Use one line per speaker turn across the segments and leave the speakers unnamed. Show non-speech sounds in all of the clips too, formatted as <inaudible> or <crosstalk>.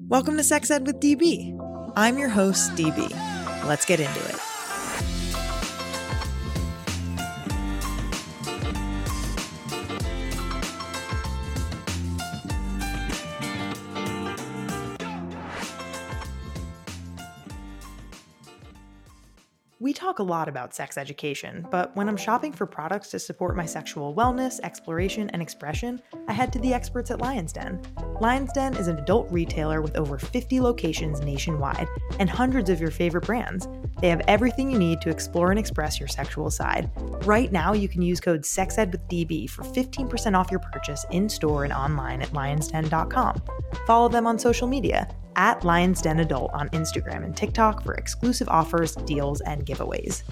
Welcome to Sex Ed with DB. I'm your host, DB. Let's get into it. Talk a lot about sex education, but when I'm shopping for products to support my sexual wellness, exploration, and expression, I head to the experts at Lion's Den. Lion's Den is an adult retailer with over 50 locations nationwide and hundreds of your favorite brands. They have everything you need to explore and express your sexual side. Right now, you can use code SEXEDWITHDB for 15% off your purchase in store and online at lionsden.com. Follow them on social media at Lions Den Adult on Instagram and TikTok for exclusive offers, deals, and giveaways.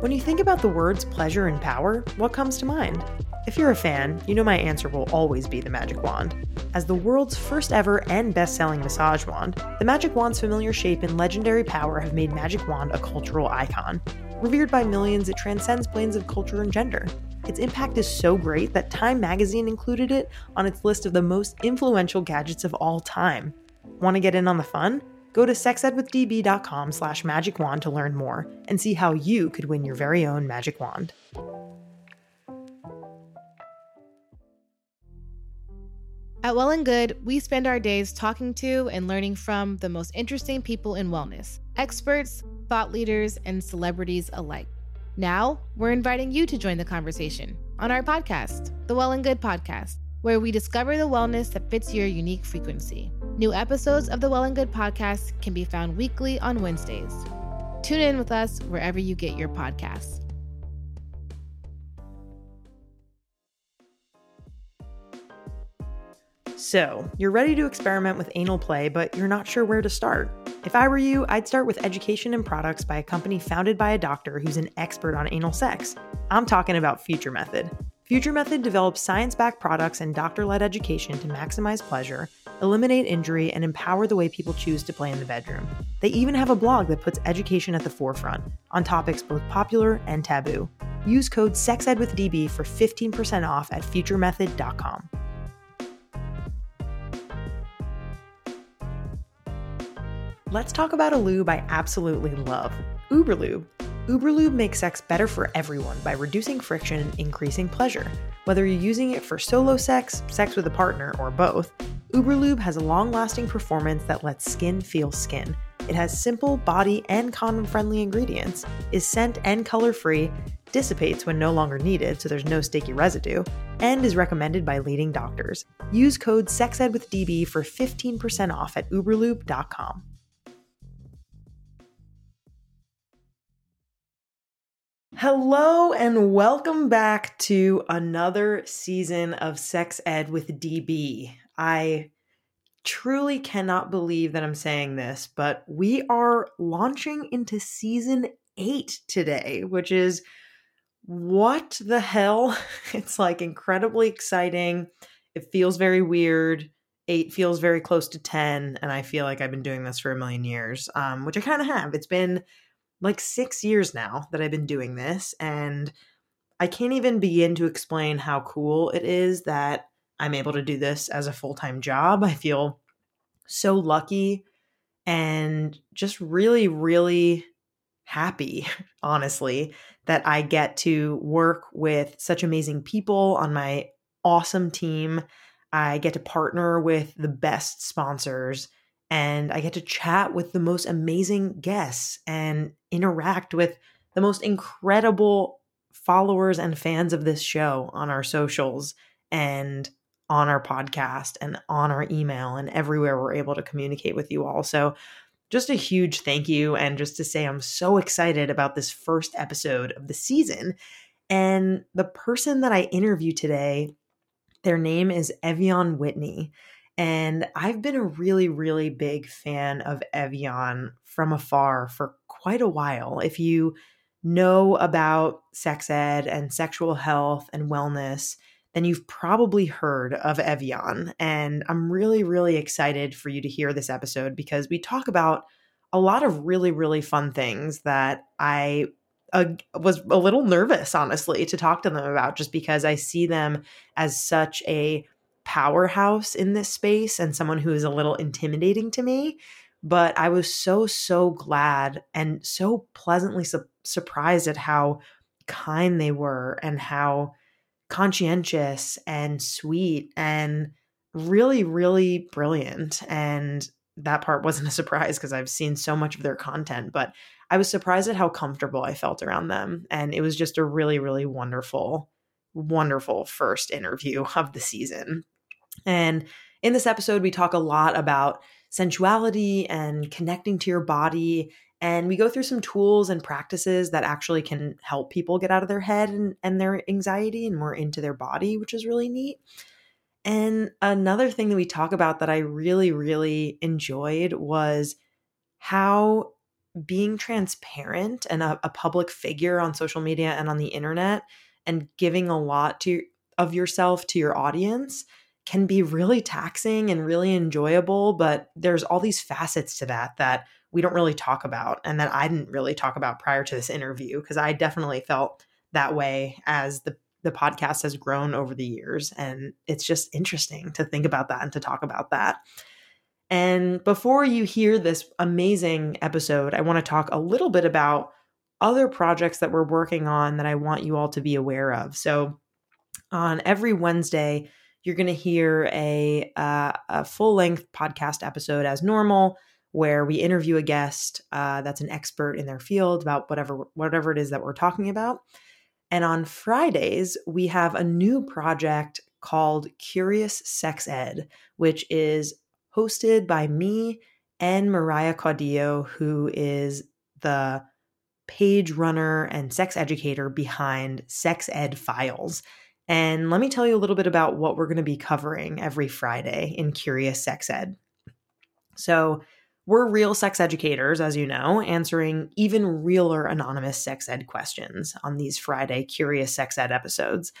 When you think about the words pleasure and power, what comes to mind? If you're a fan, you know my answer will always be the Magic Wand. As the world's first ever and best selling massage wand, the Magic Wand's familiar shape and legendary power have made Magic Wand a cultural icon. Revered by millions, it transcends planes of culture and gender. Its impact is so great that Time magazine included it on its list of the most influential gadgets of all time. Want to get in on the fun? Go to sexedwithdb.com slash magic wand to learn more and see how you could win your very own magic wand.
At Well and Good, we spend our days talking to and learning from the most interesting people in wellness experts, thought leaders, and celebrities alike. Now, we're inviting you to join the conversation on our podcast, the Well and Good Podcast, where we discover the wellness that fits your unique frequency. New episodes of the Well and Good Podcast can be found weekly on Wednesdays. Tune in with us wherever you get your podcasts.
So, you're ready to experiment with anal play, but you're not sure where to start. If I were you, I'd start with education and products by a company founded by a doctor who's an expert on anal sex. I'm talking about Future Method. Future Method develops science backed products and doctor led education to maximize pleasure, eliminate injury, and empower the way people choose to play in the bedroom. They even have a blog that puts education at the forefront on topics both popular and taboo. Use code SEXEDWITHDB for 15% off at futuremethod.com. Let's talk about a lube I absolutely love Uberlube. Uberlube makes sex better for everyone by reducing friction and increasing pleasure. Whether you're using it for solo sex, sex with a partner, or both, Uberlube has a long lasting performance that lets skin feel skin. It has simple, body, and condom friendly ingredients, is scent and color free, dissipates when no longer needed so there's no sticky residue, and is recommended by leading doctors. Use code SEXEDWITHDB for 15% off at uberlube.com. Hello, and welcome back to another season of Sex Ed with DB. I truly cannot believe that I'm saying this, but we are launching into season eight today, which is what the hell? <laughs> It's like incredibly exciting. It feels very weird. Eight feels very close to 10, and I feel like I've been doing this for a million years, um, which I kind of have. It's been like six years now that I've been doing this, and I can't even begin to explain how cool it is that I'm able to do this as a full time job. I feel so lucky and just really, really happy, <laughs> honestly, that I get to work with such amazing people on my awesome team. I get to partner with the best sponsors and I get to chat with the most amazing guests and interact with the most incredible followers and fans of this show on our socials and on our podcast and on our email and everywhere we're able to communicate with you all. So, just a huge thank you. And just to say, I'm so excited about this first episode of the season. And the person that I interview today, their name is Ev'Yan Whitney. And I've been a really, really big fan of Ev'Yan from afar for quite a while. If you know about sex ed and sexual health and wellness, then you've probably heard of Ev'Yan. And I'm really, really excited for you to hear this episode because we talk about a lot of really, really fun things that I a, was a little nervous, honestly, to talk to them about just because I see them as such a powerhouse in this space and someone who is a little intimidating to me. But I was so, so glad and so pleasantly su- surprised at how kind they were and how conscientious and sweet and really, really brilliant. And that part wasn't a surprise because I've seen so much of their content, but I was surprised at how comfortable I felt around them. And it was just a really, really wonderful, wonderful first interview of the season. And in this episode, we talk a lot about sensuality and connecting to your body. And we go through some tools and practices that actually can help people get out of their head and, and their anxiety and more into their body, which is really neat. And another thing that we talk about that I really, really enjoyed was how being transparent and a, a, public figure on social media and on the internet and giving a lot to of yourself to your audience can be really taxing and really enjoyable but there's all these facets to that that we don't really talk about and that I didn't really talk about prior to this interview because I definitely felt that way as the the podcast has grown over the years and it's just interesting to think about that and to talk about that. And before you hear this amazing episode, I want to talk a little bit about other projects that we're working on that I want you all to be aware of. So, on every Wednesday, you're going to hear a, uh, a full length podcast episode as normal where we interview a guest uh, that's an expert in their field about whatever whatever it is that we're talking about. And on Fridays, we have a new project called Curious Sex Ed, which is hosted by me and Mariah Caudillo, who is the page runner and sex educator behind Sex Ed Files. And let me tell you a little bit about what we're going to be covering every Friday in Curious Sex Ed. So, we're real sex educators, as you know, answering even realer anonymous sex ed questions on these Friday Curious Sex Ed episodes.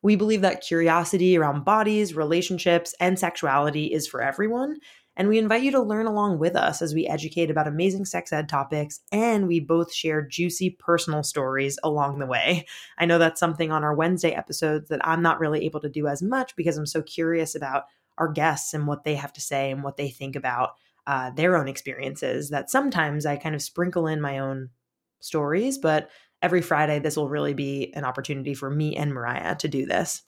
We believe that curiosity around bodies, relationships, and sexuality is for everyone. And we invite you to learn along with us as we educate about amazing sex ed topics and we both share juicy personal stories along the way. <laughs> I know that's something on our Wednesday episodes that I'm not really able to do as much because I'm so curious about our guests and what they have to say and what they think about uh, their own experiences that sometimes I kind of sprinkle in my own stories, but every Friday, this will really be an opportunity for me and Mariah to do this.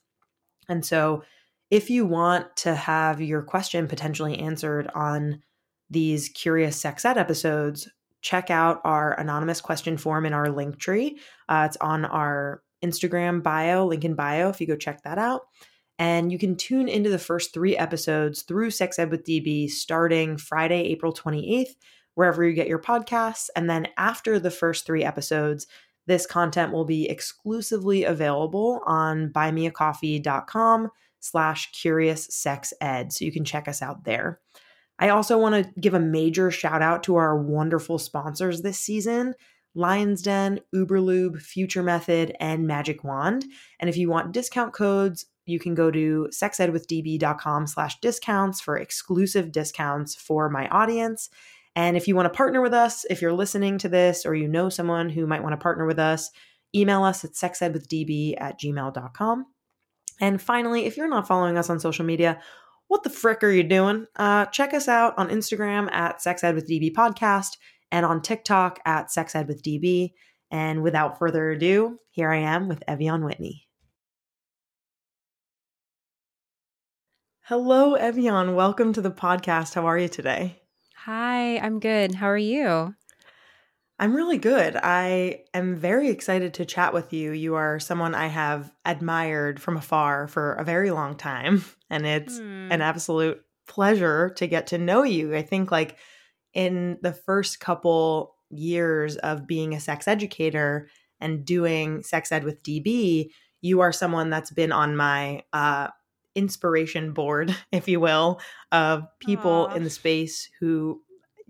And so, if you want to have your question potentially answered on these Curious Sex Ed episodes, check out our anonymous question form in our link tree. Uh, it's on our Instagram bio, link in bio, if you go check that out. And you can tune into the first three episodes through Sex Ed with DB starting Friday, April 28th, wherever you get your podcasts. And then after the first three episodes, this content will be exclusively available on buymeacoffee.com slash curious sex ed. So you can check us out there. I also want to give a major shout out to our wonderful sponsors this season. Lion's Den, Uberlube, Future Method, and Magic Wand. And if you want discount codes, you can go to sexedwithdb.com slash discounts for exclusive discounts for my audience. And if you want to partner with us, if you're listening to this or you know someone who might want to partner with us, email us at sexedwithdb at gmail.com. And finally, if you're not following us on social media, what the frick are you doing? Uh, check us out on Instagram at Sex Ed with DB podcast and on TikTok at Sex Ed with DB. And without further ado, here I am with Ev'Yan Whitney. Hello, Ev'Yan. Welcome to the podcast. How are you today?
Hi, I'm good. How are you?
I'm really good. I am very excited to chat with you. You are someone I have admired from afar for a very long time, <laughs> and it's mm. an absolute pleasure to get to know you. I think, like, in the first couple years of being a sex educator and doing sex ed with DB, you are someone that's been on my uh, inspiration board, <laughs> if you will, of people Aww. in the space who,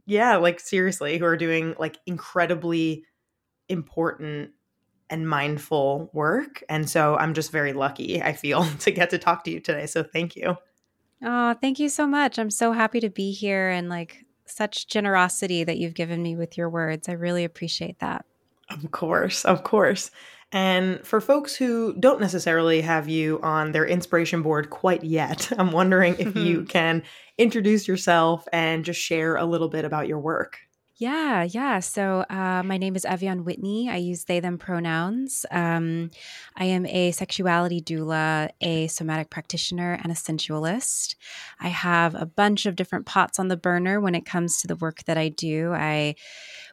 yeah, like seriously, who are doing like incredibly important and mindful work. And so I'm just very lucky, I feel, <laughs> to get to talk to you today. So thank you.
Oh, thank you so much. I'm so happy to be here and like such generosity that you've given me with your words. I really appreciate that.
Of course, of course. And for folks who don't necessarily have you on their inspiration board quite yet, <laughs> I'm wondering if you <laughs> can introduce yourself and just share a little bit about your work.
Yeah, yeah. So uh, my name is Ev'Yan Whitney. I use they, them pronouns. Um, I am a sexuality doula, a somatic practitioner, and a sensualist. I have a bunch of different pots on the burner when it comes to the work that I do. I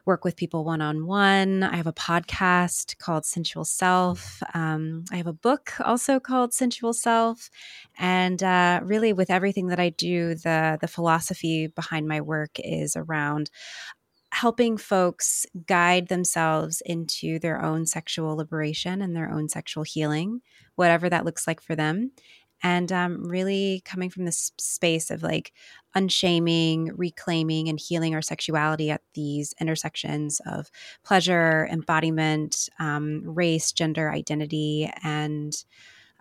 work with people one on one. I have a podcast called Sensual Self. Um, I have a book also called Sensual Self. And uh, really, with everything that I do, the the philosophy behind my work is around helping folks guide themselves into their own sexual liberation and their own sexual healing, whatever that looks like for them. And um, really coming from this space of like unshaming, reclaiming, and healing our sexuality at these intersections of pleasure, embodiment, um, race, gender, identity, and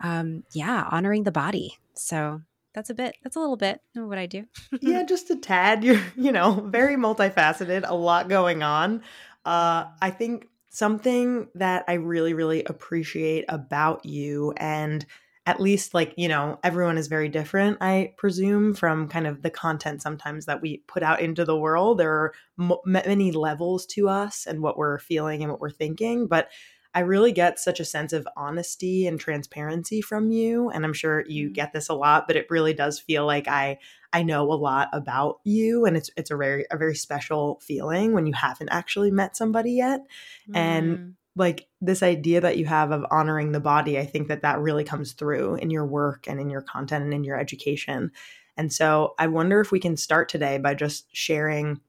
um, yeah, honoring the body. So that's a bit that's a little bit of what i do.
Yeah <laughs> just a tad. You're you know very multifaceted a lot going on. Uh i think something that i really really appreciate about you and at least like you know everyone is very different i presume from kind of the content sometimes that we put out into the world. There are m- many levels to us and what we're feeling and what we're thinking but I really get such a sense of honesty and transparency from you and I'm sure you mm-hmm. get this a lot but it really does feel like I I know a lot about you and it's it's a very a very special feeling when you haven't actually met somebody yet mm. and like this idea that you have of honoring the body I think that that really comes through in your work and in your content and in your education. And so I wonder if we can start today by just sharing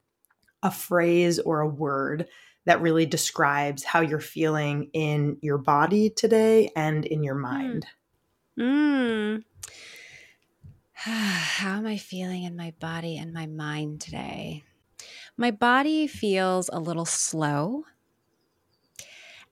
a phrase or a word that really describes how you're feeling in your body today and in your hmm. mind.
Mm. <sighs> how am I feeling in my body and my mind today? My body feels a little slow.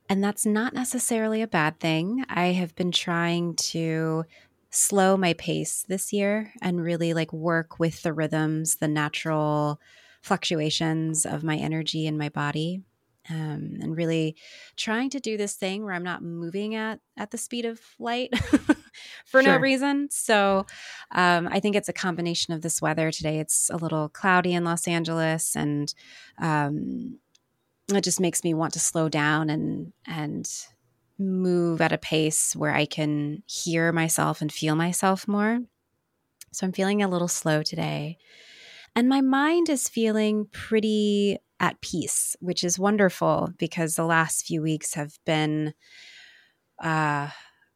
And that's not necessarily a bad thing. I have been trying to slow my pace this year and really like work with the rhythms, the natural fluctuations of my energy and my body um, and really trying to do this thing where I'm not moving at at the speed of light <laughs> for sure. no reason. So um, I think it's a combination of this weather today. It's a little cloudy in Los Angeles, and um, it just makes me want to slow down and and move at a pace where I can hear myself and feel myself more. So I'm feeling a little slow today. And my mind is feeling pretty at peace, which is wonderful because the last few weeks have been, uh,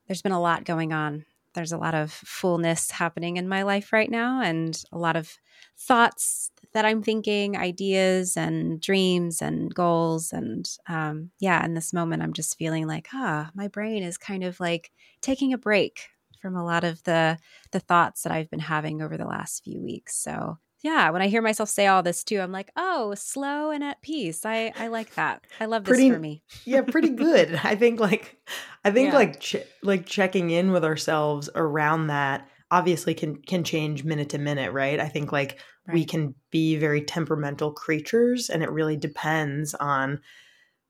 there's been a lot going on. There's a lot of fullness happening in my life right now, and a lot of thoughts that I'm thinking, ideas and dreams and goals. And um, yeah, in this moment, I'm just feeling like, ah, my brain is kind of like taking a break from a lot of the the thoughts that I've been having over the last few weeks. So yeah, when I hear myself say all this too, I'm like, oh, slow and at peace. I I like that. I love this
pretty,
for me.
yeah, pretty good. <laughs> I think like I think yeah. like ch- like checking in with ourselves around that obviously can can change minute to minute, right? I think like right. we can be very temperamental creatures and it really depends on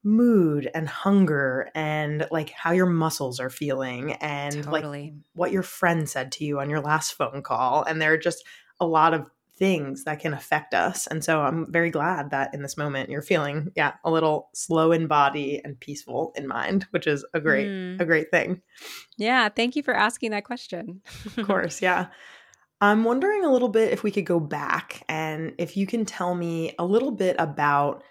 mood and hunger and like how your muscles are feeling and totally. like what your friend said to you on your last phone call and there are just a lot of things that can affect us. And so I'm very glad that in this moment you're feeling, yeah, a little slow in body and peaceful in mind, which is a great, mm. a great thing.
Yeah. Thank you for asking that question.
of course. Yeah. I'm wondering a little bit if we could go back and if you can tell me a little bit about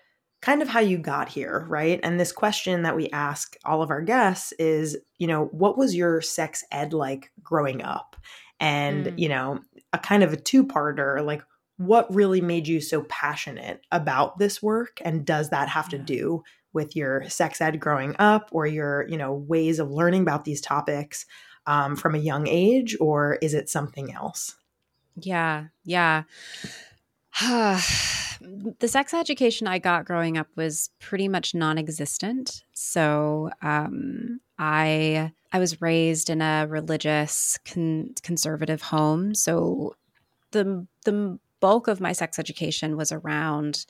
kind of how you got here, right? And this question that we ask all of our guests is, you know, what was your sex ed like growing up? And, mm. you know, a kind of a two-parter like what really made you so passionate about this work? And does that have to do with your sex ed growing up or your you know ways of learning about these topics um, from a young age or is it something else?
Yeah yeah <sighs> <sighs> the sex education i got growing up was pretty much non-existent so um, i I was raised in a religious con- conservative home, so the the bulk of my sex education was around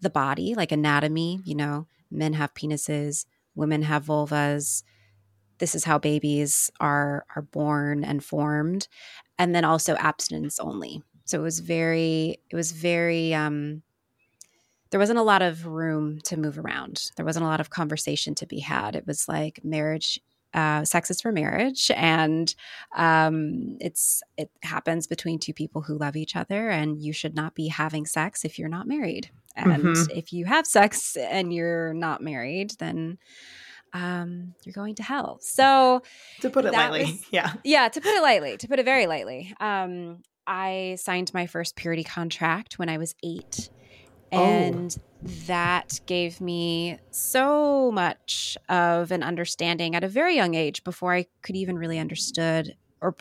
the body, like anatomy, you know, men have penises, women have vulvas. This is how babies are are born and formed. And then also abstinence only. So it was very it was very um there wasn't a lot of room to move around. There wasn't a lot of conversation to be had. It was like marriage uh, sex is for marriage and um, it's it happens between two people who love each other and you should not be having sex if you're not married and mm-hmm. if you have sex and you're not married then um, you're going to hell so
to put it lightly was, <laughs> yeah
yeah to put it lightly to put it very lightly um, i signed my first purity contract when i was eight. And oh. that gave me so much of an understanding at a very young age before I could even really understood or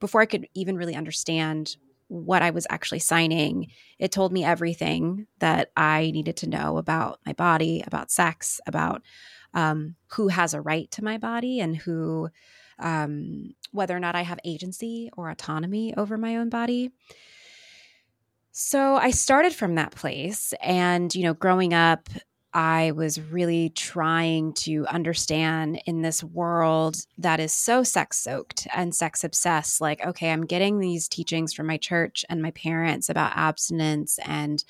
before I could even really understand what I was actually signing. It told me everything that I needed to know about my body, about sex, about um, who has a right to my body and who, um, whether or not I have agency or autonomy over my own body. So I started from that place. And, you know, growing up, I was really trying to understand in this world that is so sex soaked and sex obsessed. Like, okay, I'm getting these teachings from my church and my parents about abstinence and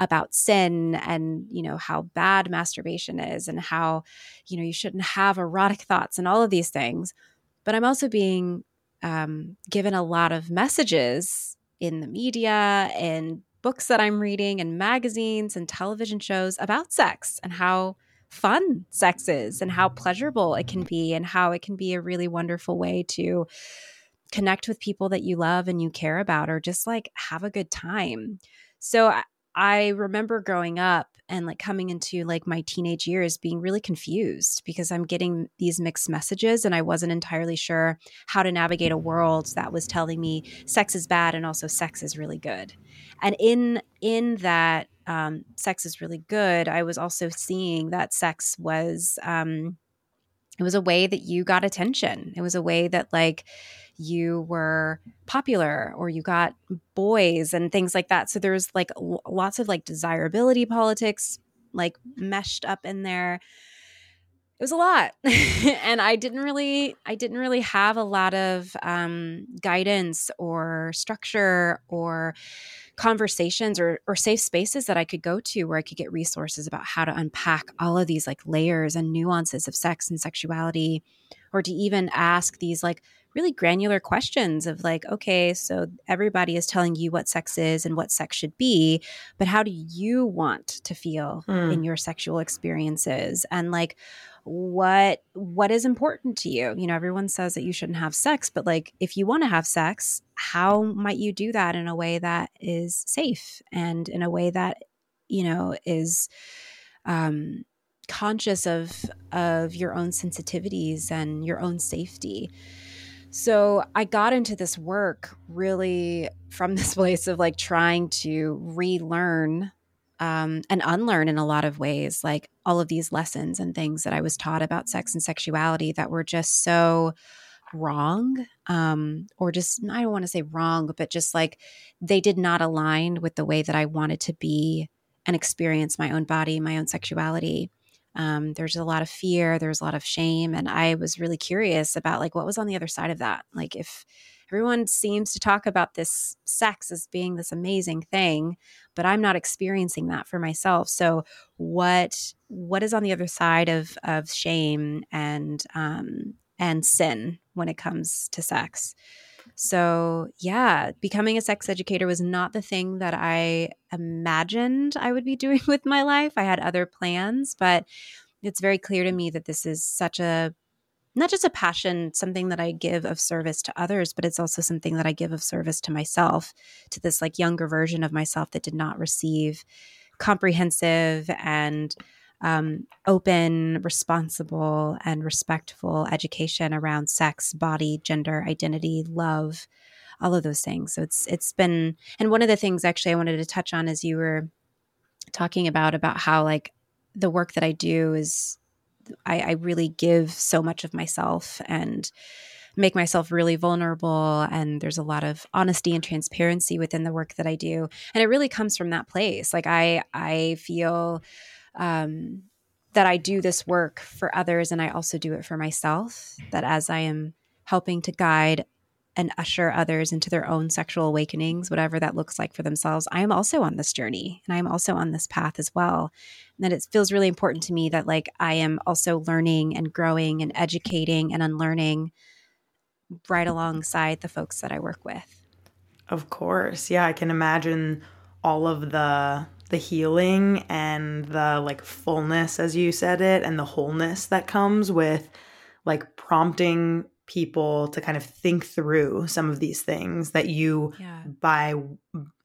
about sin and, you know, how bad masturbation is and how, you know, you shouldn't have erotic thoughts and all of these things. But I'm also being um, given a lot of messages in the media and books that I'm reading and magazines and television shows about sex and how fun sex is and how pleasurable it can be and how it can be a really wonderful way to connect with people that you love and you care about or just like have a good time. So I remember growing up and like coming into like my teenage years being really confused because I'm getting these mixed messages and I wasn't entirely sure how to navigate a world that was telling me sex is bad and also sex is really good. And in in that um, sex is really good, I was also seeing that sex was um, it was a way that you got attention. It was a way that like you were popular or you got boys and things like that. So there's like lots of like desirability politics like meshed up in there. It was a lot. <laughs> and I didn't really I didn't really have a lot of um, guidance or structure or conversations or, or safe spaces that I could go to where I could get resources about how to unpack all of these like layers and nuances of sex and sexuality or to even ask these like really granular questions of like, okay, so everybody is telling you what sex is and what sex should be, but how do you want to feel mm. in your sexual experiences? And like, what what is important to you? You know everyone says that you shouldn't have sex but like if you want to have sex how might you do that in a way that is safe and in a way that you know is um conscious of of your own sensitivities and your own safety? So I got into this work really from this <laughs> place of like trying to relearn um, and unlearn in a lot of ways, like all of these lessons and things that I was taught about sex and sexuality that were just so wrong um, or just i don't want to say wrong but just like they did not align with the way that i wanted to be and experience my own body my own sexuality. Um, there's a lot of fear there's a lot of shame and i was really curious about like what was on the other side of that? Like if everyone seems to talk about this sex as being this amazing thing but i'm not experiencing that for myself so what what is on the other side of of shame and um and sin when it comes to sex so, yeah, becoming a sex educator was not the thing that I imagined I would be <laughs> doing with my life. I had other plans, but it's very clear to me that this is such a not just a passion, something that I give of service to others, but it's also something that I give of service to myself, to this like younger version of myself that did not receive comprehensive and um, open, responsible, and respectful education around sex, body, gender, identity, love, all of those things. So it's it's been, and one of the things actually I wanted to touch on as you were talking about about how like the work that I do is I, I really give so much of myself and make myself really vulnerable and there's a lot of honesty and transparency within the work that I do. And it really comes from that place. Like I I feel um that I do this work for others and I also do it for myself that as I am helping to guide and usher others into their own sexual awakenings, whatever that looks like for themselves, I am also on this journey and I am also on this path as well. And that it feels really important to me that like I am also learning and growing and educating and unlearning right alongside the folks that I work with.
Of course. Yeah, I can imagine all of the the healing and the like fullness as you said it and the wholeness that comes with like prompting people to kind of think through some of these things that you yeah. by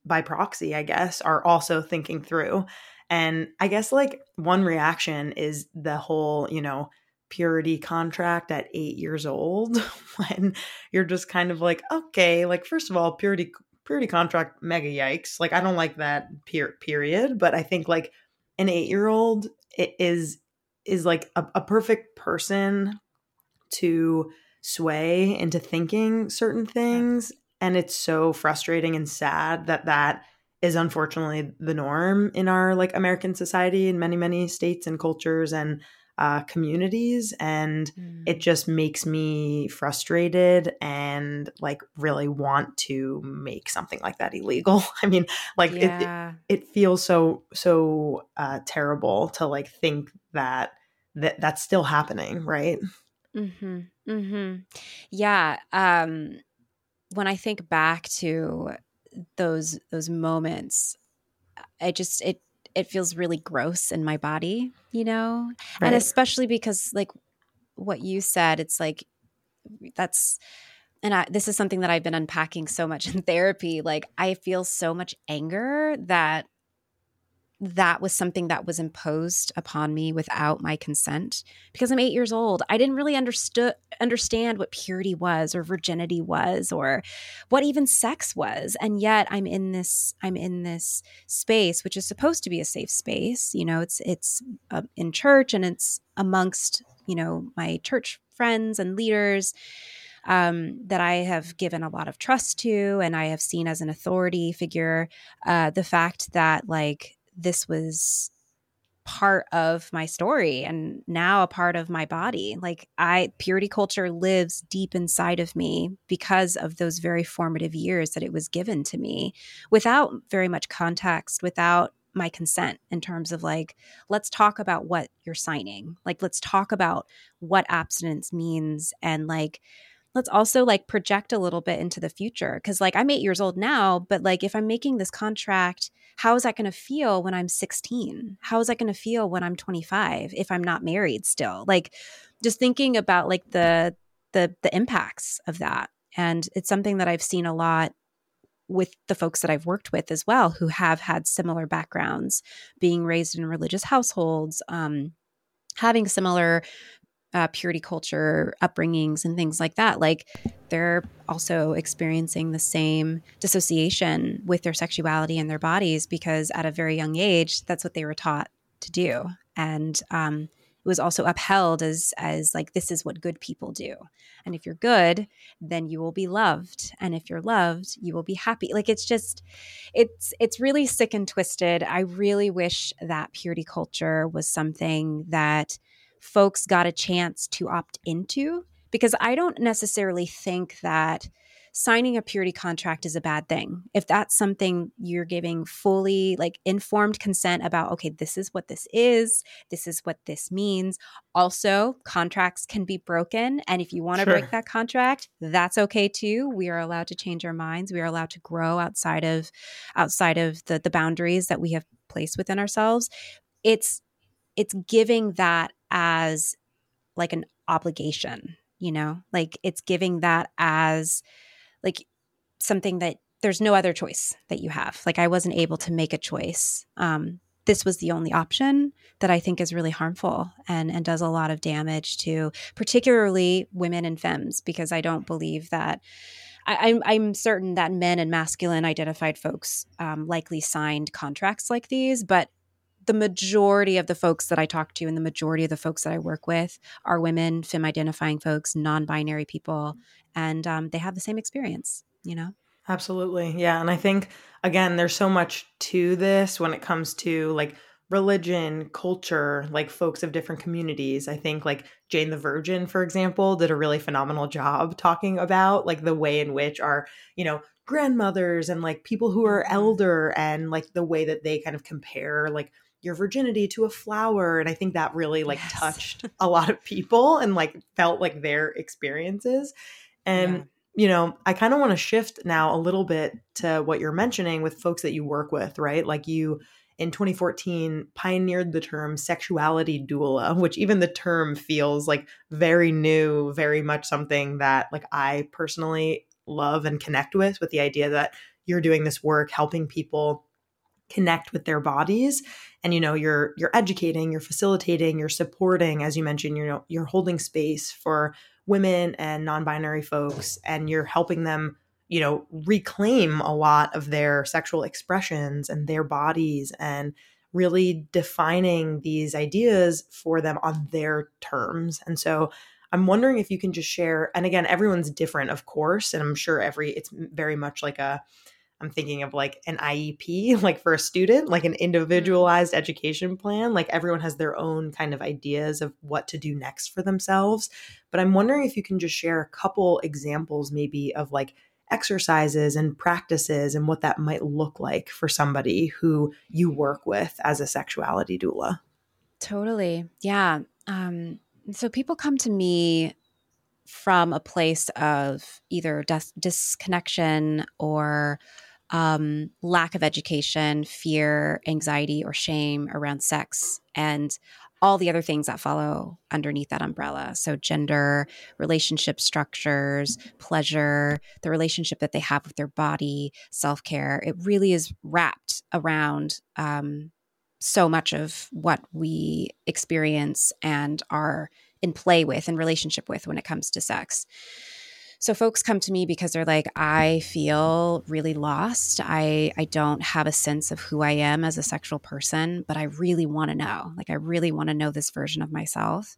by proxy i guess are also thinking through. And i guess like one reaction is the whole you know purity contract at 8 years old <laughs> when you're just kind of like okay like first of all purity purity contract mega yikes. Like i don't like that per- period. But i think like an 8 year old is is like a, a perfect person to sway into thinking certain things and it's so frustrating and sad that that is unfortunately the norm in our like american society in many many states and cultures and uh, communities and mm. it just makes me frustrated and like really want to make something like that illegal <laughs> i mean like yeah. it, it feels so so uh, terrible to like think that that that's still happening right
Mm-hmm. Mm-hmm. Yeah. Um, when I think back to those those moments, I just it it feels really gross in my body, you know, right. and especially because like what you said, it's like that's and I, this is something that I've been unpacking so much in therapy. Like I feel so much anger that that was something that was imposed upon me without my consent because I'm 8 years old. I didn't really understood understand what purity was or virginity was or what even sex was. And yet I'm in this I'm in this space which is supposed to be a safe space. You know, it's it's uh, in church and it's amongst, you know, my church friends and leaders. Um, that I have given a lot of trust to and I have seen as an authority figure. Uh, the fact that, like, this was part of my story and now a part of my body. Like I purity culture lives deep inside of me because of those very formative years that it was given to me without very much context, without my consent in terms of like let's talk about what you're signing. Like let's talk about what abstinence means and like let's also like project a little bit into the future cuz like I'm 8 years old now, but like if I'm making this contract how is that going to feel when I'm 16? How is that going to feel when I'm 25 if I'm not married still? Like just thinking about like the the the impacts of that. And it's something that I've seen a lot with the folks that I've worked with as well who have had similar backgrounds, being raised in religious households, um, having similar uh, purity culture upbringings and things like that like they're also experiencing the same dissociation with their sexuality and their bodies because at a very young age that's what they were taught to do. And um, it was also upheld as as like this is what good people do. And if you're good then you will be loved. And if you're loved you will be happy. Like it's just it's it's really sick and twisted. I really wish that purity culture was something that folks got a chance to opt into because I don't necessarily think that signing a purity contract is a bad thing. If that's something you're giving fully like informed consent about, okay, this is what this is, this is what this means. Also, contracts can be broken. And if you want to sure. break that contract, that's okay too. We are allowed to change our minds. We are allowed to grow outside of outside of the, the boundaries that we have placed within ourselves. It's it's giving that as like an obligation, you know? Like it's giving that as like something that there's no other choice that you have. Like I wasn't able to make a choice. Um, this was the only option that I think is really harmful and and does a lot of damage to particularly women and femmes because I don't believe that I, am I'm, I'm certain that men and masculine identified folks um, likely signed contracts like these, but the majority of the folks that I talk to and the majority of the folks that I work with are women, femme identifying folks, non binary people, and um, they have the same experience, you know?
Absolutely. Yeah. And I think, again, there's so much to this when it comes to like religion, culture, like folks of different communities. I think like Jane the Virgin, for example, did a really phenomenal job talking about like the way in which our, you know, grandmothers and like people who are mm-hmm. elder and like the way that they kind of compare like your virginity to a flower and i think that really like yes. touched a lot of people and like felt like their experiences and yeah. you know i kind of want to shift now a little bit to what you're mentioning with folks that you work with right like you in 2014 pioneered the term sexuality doula <laughs> which even the term feels like very new very much something that like i personally love and connect with with the idea that you're doing this work helping people connect with their bodies and you know you're you're educating you're facilitating you're supporting as you mentioned you know you're holding space for women and non-binary folks and you're helping them you know reclaim a lot of their sexual expressions and their bodies and really defining these ideas for them on their terms. And so i'm wondering if you can just share and again everyone's different of course and i'm sure every it's very much like a I'm thinking of like an IEP, like for a student, like an mm-hmm. individualized education plan. Like everyone has their own kind of ideas of what to do next for themselves. But I'm wondering if you can just share a couple examples, maybe, of like exercises and practices and what that might look like for somebody who you work with as a sexuality doula.
Totally. Yeah. Um, so people come to me from a place of either dis- disconnection or um, lack of education, fear, anxiety, or shame around sex, and all the other things that follow underneath that umbrella. So, gender, relationship structures, pleasure, the relationship that they have with their body, self care. It really is wrapped around um, so much of what we experience and are in play with and relationship with when it comes to sex. So folks come to me because they're like, I feel really lost. I I don't have a sense of who I am as a sexual person, but I really want to know. Like I really want to know this version of myself.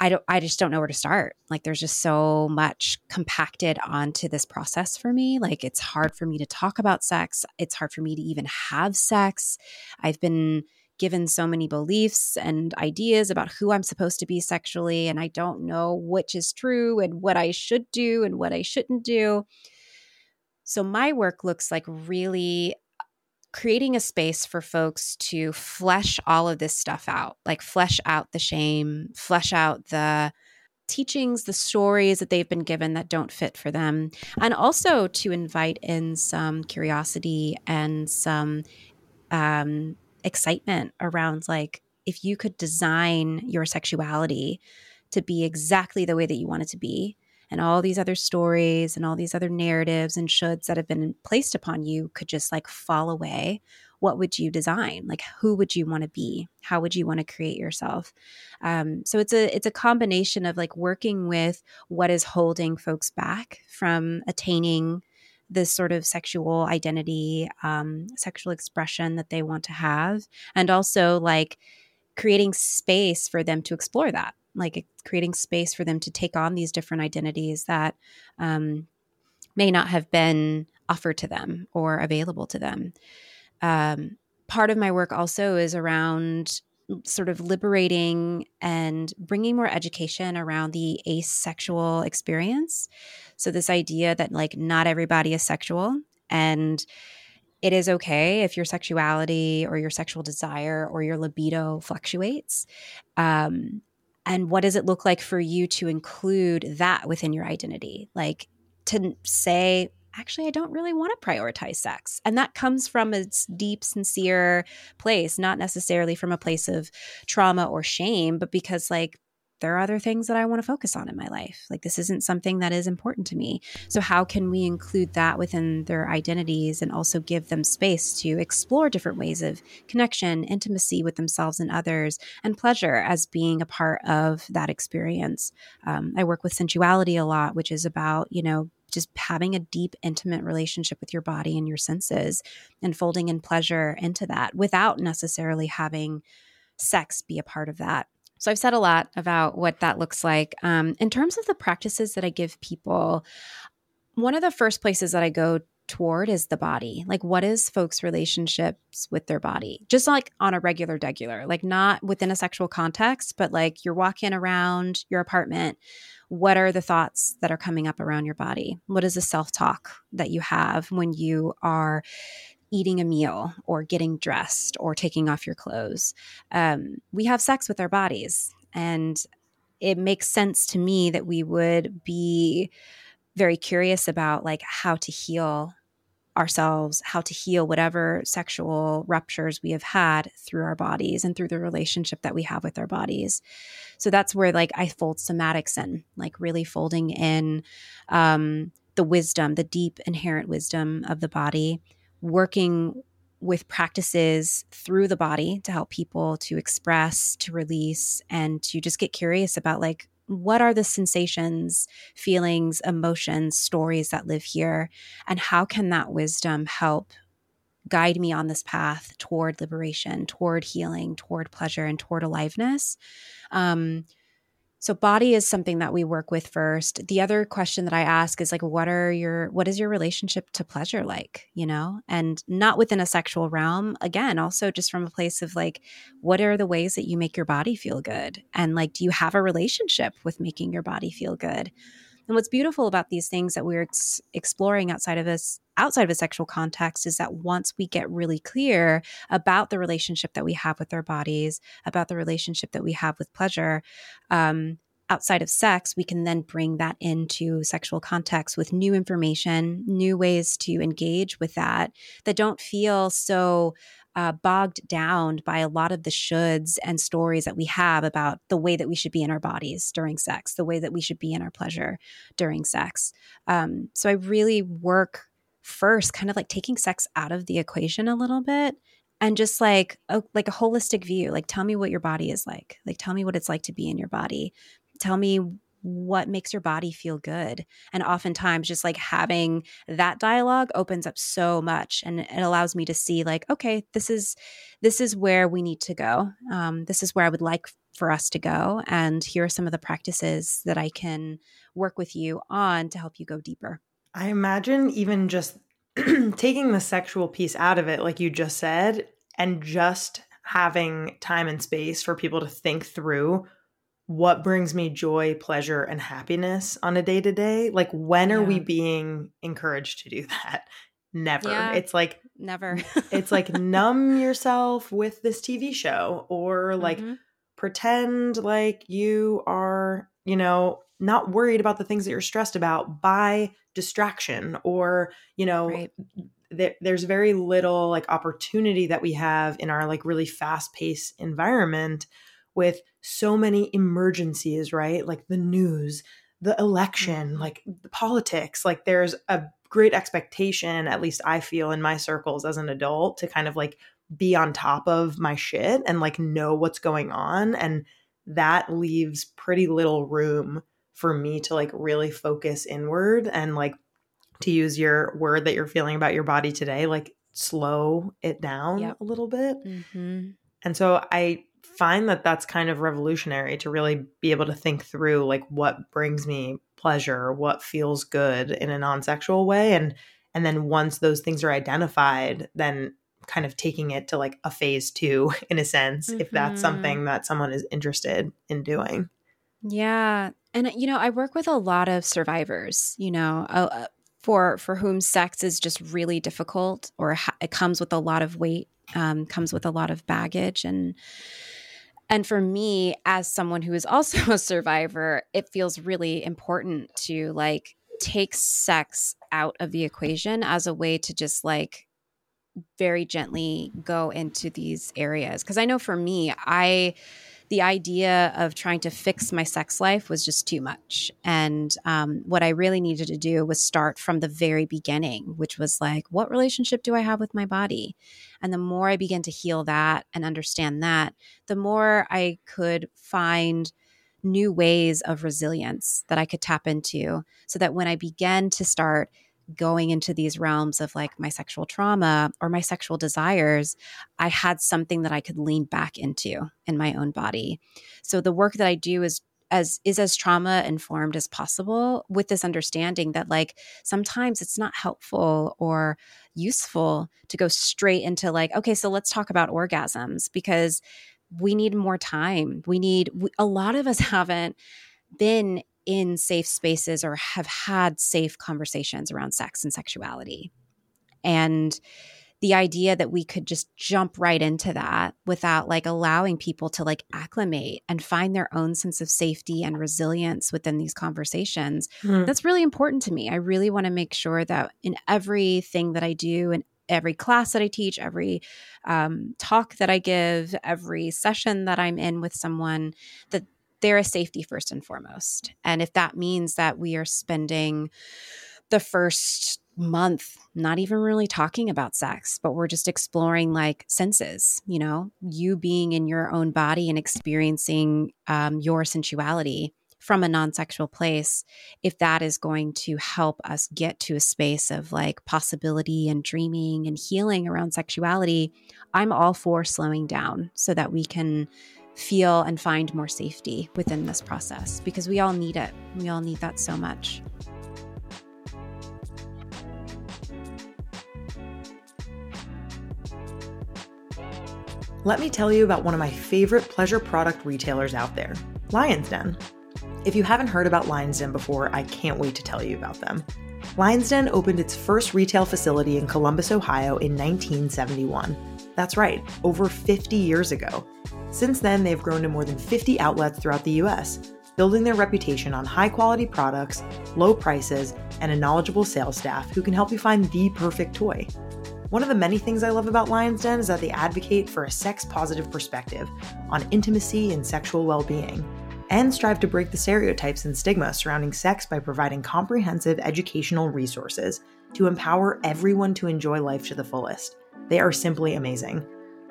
I don't I just don't know where to start. Like there's just so much compacted onto this process for me. Like it's hard for me to talk about sex. It's hard for me to even have sex. I've been given so many beliefs and ideas about who I'm supposed to be sexually, and I don't know which is true and what I should do and what I shouldn't do. So, my work looks like really creating a space for folks to flesh all of this stuff out, like flesh out the shame, flesh out the teachings, the stories that they've been given that don't fit for them, and also to invite in some curiosity and some um, excitement around like if you could design your sexuality to be exactly the way that you want it to be and all these other stories and all these other narratives and shoulds that have been placed upon you could just like fall away what would you design? Like who would you want to be? How would you want to create yourself? Um, so it's a it's a combination of like working with what is holding folks back from attaining this sort of sexual identity, um, sexual expression that they want to have, and also like creating space for them to explore that, like creating space for them to take on these different identities that um, may not have been offered to them or available to them. Um, part of my work also is around sort of liberating and bringing more education around the asexual experience. So, this idea that like not everybody is sexual and it is okay if your sexuality or your sexual desire or your libido fluctuates. Um, and what does it look like for you to include that within your identity? Like to say, actually, I don't really want to prioritize sex. And that comes from a deep, sincere place, not necessarily from a place of trauma or shame, but because, like, there are other things that I want to focus on in my life. Like, this isn't something that is important to me. So, how can we include that within their identities and also give them space to explore different ways of connection, intimacy with themselves and others, and pleasure as being a part of that experience? Um, I work with sensuality a lot, which is about, you know, just having a deep, intimate relationship with your body and your senses and folding in pleasure into that without necessarily having sex be a part of that. So I've said a lot about what that looks like. Um, in terms of the practices that I give people, one of the first places that I go toward is the body. Like, what is folks' relationships with their body? Just like on a regular, regular, like not within a sexual context, but like you're walking around your apartment. What are the thoughts that are coming up around your body? What is the self talk that you have when you are eating a meal or getting dressed or taking off your clothes. Um, we have sex with our bodies. And it makes sense to me that we would be very curious about like how to heal ourselves, how to heal whatever sexual ruptures we have had through our bodies and through the relationship that we have with our bodies. So that's where like I fold somatics in, like really folding in um, the wisdom, the deep inherent wisdom of the body, working with practices through the body to help people to express, to release, and to just get curious about like, what are the sensations, feelings, emotions, stories that live here? And how can that wisdom help guide me on this path toward liberation, toward healing, toward pleasure, and toward aliveness? Um, so body is something that we work with first. The other question that I ask is like what are your what is your relationship to pleasure like, you know? And not within a sexual realm, again, also just from a place of like what are the ways that you make your body feel good? And like do you have a relationship with making your body feel good? And what's beautiful about these things that we're ex- exploring outside of us outside of a sexual context is that once we get really clear about the relationship that we have with our bodies, about the relationship that we have with pleasure, um, outside of sex, we can then bring that into sexual context with new information, new ways to engage with that that don't feel so uh, bogged down by a lot of the shoulds and stories that we have about the way that we should be in our bodies during sex, the way that we should be in our pleasure during sex. Um, so I really work first, kind of like taking sex out of the equation a little bit and just like a, like a holistic view like tell me what your body is like like tell me what it's like to be in your body tell me what makes your body feel good and oftentimes just like having that dialogue opens up so much and it allows me to see like okay this is this is where we need to go um, this is where i would like for us to go and here are some of the practices that i can work with you on to help you go deeper.
I imagine even just <clears throat> taking the sexual piece out of it like you just said and just having time and space for people to think through what brings me joy, pleasure, and happiness on a day to day. Like, when yeah. are we being encouraged to do <laughs> that? Never. Yeah, it's like,
never. <laughs>
it's like numb yourself with this TV show or like mm-hmm. pretend like you are, you know, not worried about the things that you're stressed about by distraction or, you know, right. There, there's very little like opportunity that we have in our like really fast paced environment with so many emergencies, right? Like the news, the election, mm-hmm. like the politics. Like there's a great expectation, at least I feel in my circles as an adult, to kind of like be on top of my shit and like know what's going on. And that leaves pretty little room for me to like really focus inward and like to use your word that you're feeling about your body today, like slow it down yep. a little bit. Mm-hmm. And so I find that that's kind of revolutionary to really be able to think through like what brings me pleasure, what feels good in a non-sexual way and and then once those things are identified, then kind of taking it to like a phase 2 <laughs> in a sense mm-hmm. if that's something mm-hmm. that someone is interested in doing.
Yeah. And you know, I work with a lot of survivors, you know, uh, for for whom sex is just really difficult or ha- it comes with a lot of weight, um, comes with a lot of baggage and and for me, as someone who is also <laughs> a survivor, it feels really important to like take sex out of the equation as a way to just like very gently go into these areas. Because I know for me, I the idea of trying to fix my sex life was just too much. And um, what I really needed to do was start from the very beginning, which was like, what relationship do I have with my body? And the more I began to heal that and understand that, the more I could find new ways of resilience that I could tap into so that when I began to start going into these realms of like my sexual trauma or my sexual desires, I had something that I could lean back into in my own body. So the work that I do is as is as trauma informed as possible with this understanding that like sometimes it's not helpful or useful to go straight into like okay so let's talk about orgasms because we need more time we need we, a lot of us <laughs> haven't been in safe spaces or have had safe conversations around sex and sexuality. And the idea that we could just jump right into that without like allowing people to like acclimate and find their own sense of safety and resilience within these conversations mm. that's really important to me i really want to make sure that in everything that i do and every class that i teach every um, talk that i give every session that i'm in with someone that there is safety first and foremost. And if that means that we are spending the first month not even really talking about sex, but we're just exploring like senses, you know, you being in your own body and experiencing um, your sensuality from a non sexual place, if that is going to help us get to a space of like possibility and dreaming and healing around sexuality, I'm all for slowing down so that we can feel and find more safety within this process because we all need it. We all need that so much.
Let me tell you about one of my favorite pleasure product retailers out there, Lion's Den. If you haven't heard about Lion's Den before, I can't wait to tell you about them. Lion's Den opened its first retail facility in Columbus, Ohio in 1971. That's right, over 50 years ago. Since then, they've grown to more than 50 outlets throughout the US, building their reputation on high quality products, low prices, and a knowledgeable sales staff who can help you find the perfect toy. One of the many things I love about Lion's Den is that they advocate for a sex positive perspective on intimacy and sexual well being, and strive to break the stereotypes and stigma surrounding sex by providing comprehensive educational resources to empower everyone to enjoy life to the fullest. They are simply amazing.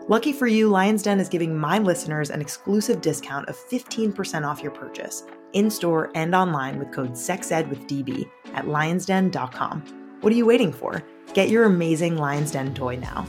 Lucky for you, Lion's Den is giving my listeners an exclusive discount of 15% off your purchase, in store and online with code SEXED with DB at lionsden.com. What are you waiting for? Get your amazing Lion's Den toy now.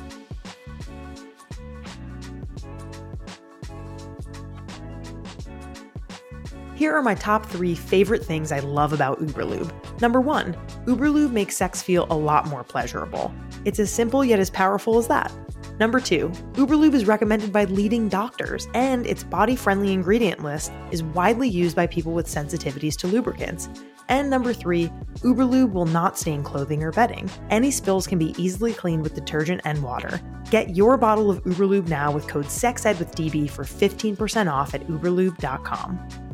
Here are my top three favorite things I love about Uberlube. Number one, Uberlube makes sex feel a lot more pleasurable. It's as simple yet as powerful as that. Number two, Uberlube is recommended by leading doctors, and its body friendly ingredient list is widely used by people with sensitivities to lubricants. And number three, Uberlube will not stain clothing or bedding. Any spills can be easily cleaned with detergent and water. Get your bottle of Uberlube now with code SEXED with DB for 15% off at uberlube.com.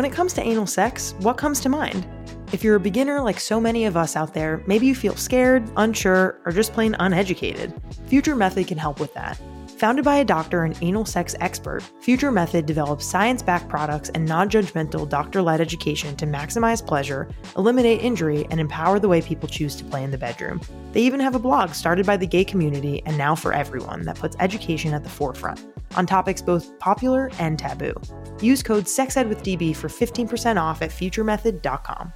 When it comes to anal sex, what comes to mind? If you're a beginner like so many of us out there, maybe you feel scared, unsure, or just plain uneducated. Future Method can help with that. Founded by a doctor and anal sex expert, Future Method develops science backed products and non judgmental doctor led education to maximize pleasure, eliminate injury, and empower the way people choose to play in the bedroom. They even have a blog started by the gay community and now for everyone that puts education at the forefront on topics both popular and taboo. Use code SEXEDWithDB for 15% off at futuremethod.com.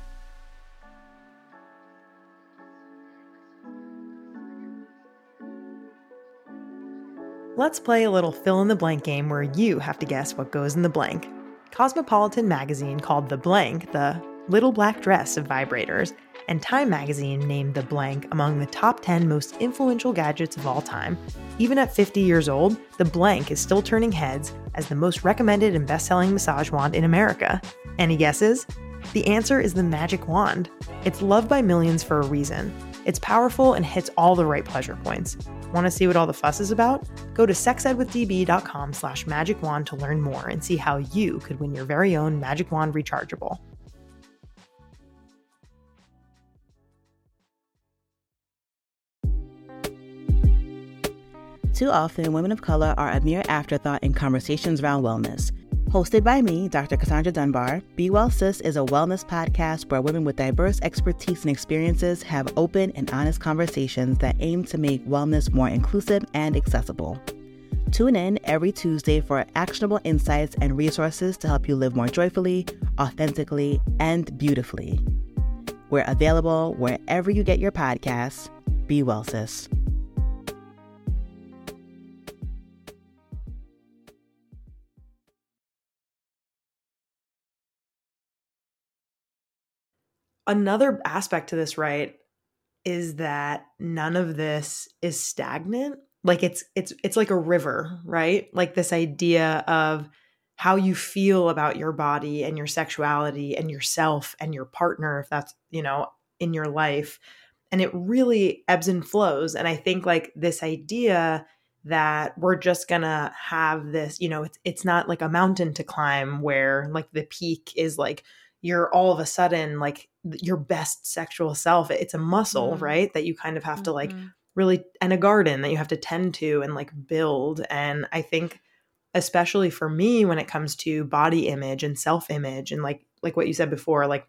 Let's play a little fill in the blank game where you have to guess what goes in the blank. Cosmopolitan magazine called The Blank the little black dress of vibrators, and Time magazine named The Blank among the top 10 most influential gadgets of all time. Even at 50 years old, The Blank is still turning heads as the most recommended and best selling massage wand in America. Any guesses? The answer is the Magic Wand. It's loved by millions for a reason. It's powerful and hits all the right pleasure points. Want to see what all the fuss is about? Go to sexedwithdb.com slash magic wand to learn more and see how you could win your very own magic wand rechargeable.
Too often, women of color are a mere afterthought in conversations around wellness. Hosted by me, Dr. Cassandra Dunbar, Be Well Sis is a wellness podcast where women with diverse expertise and experiences have open and honest conversations that aim to make wellness more inclusive and accessible. Tune in every Tuesday for actionable insights and resources to help you live more joyfully, authentically, and beautifully. We're available wherever you get your podcasts. Be well, sis.
Another aspect to this, right, is that none of this is stagnant. Like it's it's it's like a river, right? Like this idea of how you feel about your body and your sexuality and yourself and your partner if that's, you know, in your life. And it really ebbs and flows. And I think like this idea that we're just gonna have this, you know, it's it's not like a mountain to climb where like the peak is like you're all of a sudden like your best sexual self. It's a muscle, mm right? That you kind of have mm-hmm. to like mm-hmm. really and a garden that you have to tend to and like build. And I think especially for me when it comes to body image and self-image and like like what you said before, like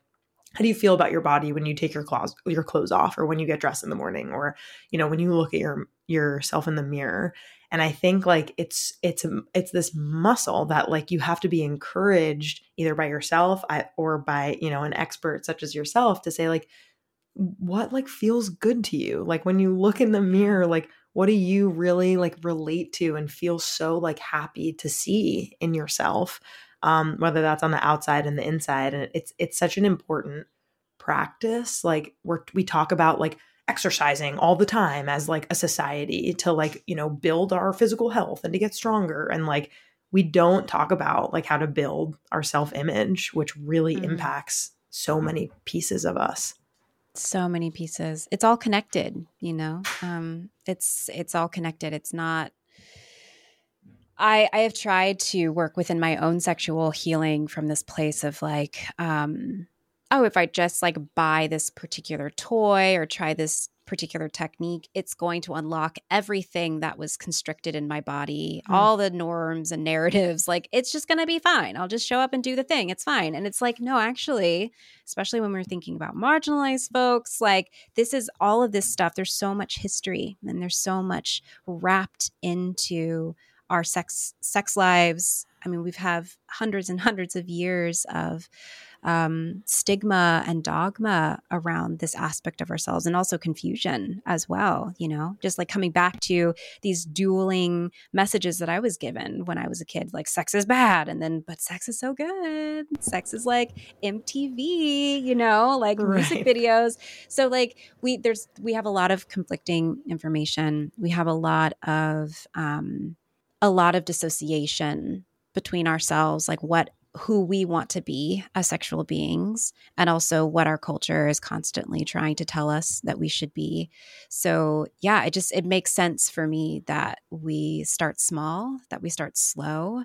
how do you feel about your body when you take your clothes your clothes off or when you get dressed in the morning or you know when you look at your yourself in the mirror and i think like it's it's it's this muscle that like you have to be encouraged either by yourself or by you know an expert such as yourself to say like what like feels good to you like when you look in the mirror like what do you really like relate to and feel so like happy to see in yourself um, whether that's on the outside and the inside. And it's it's such an important practice. Like we're we talk about like exercising all the time as like a society to like you know build our physical health and to get stronger. And like we don't talk about like how to build our self-image which really mm-hmm. impacts so many pieces of us.
So many pieces. It's all connected you know? Um it's it's all connected. It's not I, I have tried to work within my own sexual healing from this place of like, um, oh, if I just like buy this particular toy or try this particular technique, it's going to unlock everything that was constricted in my body, mm. all the norms and narratives. Like, it's just going to be fine. I'll just show up and do the thing. It's fine. And it's like, no, actually, especially when we're thinking about marginalized folks, like, this is all of this stuff. There's so much history and there's so much wrapped into our sex sex lives. I mean, we've have hundreds and hundreds of years of um, stigma and dogma around this aspect of ourselves, and also confusion as well. You know, just like coming back to these dueling messages that I was given when I was a kid, like sex is bad, and then but sex is so good. Sex is like MTV, you know, like right. music videos. So like we there's we have a lot of conflicting information. We have a lot of um, a lot of dissociation between ourselves, like what who we want to be as sexual beings and also what our culture is constantly trying to tell us that we should be. So, yeah, it just it makes sense for me that we start small, that we start slow,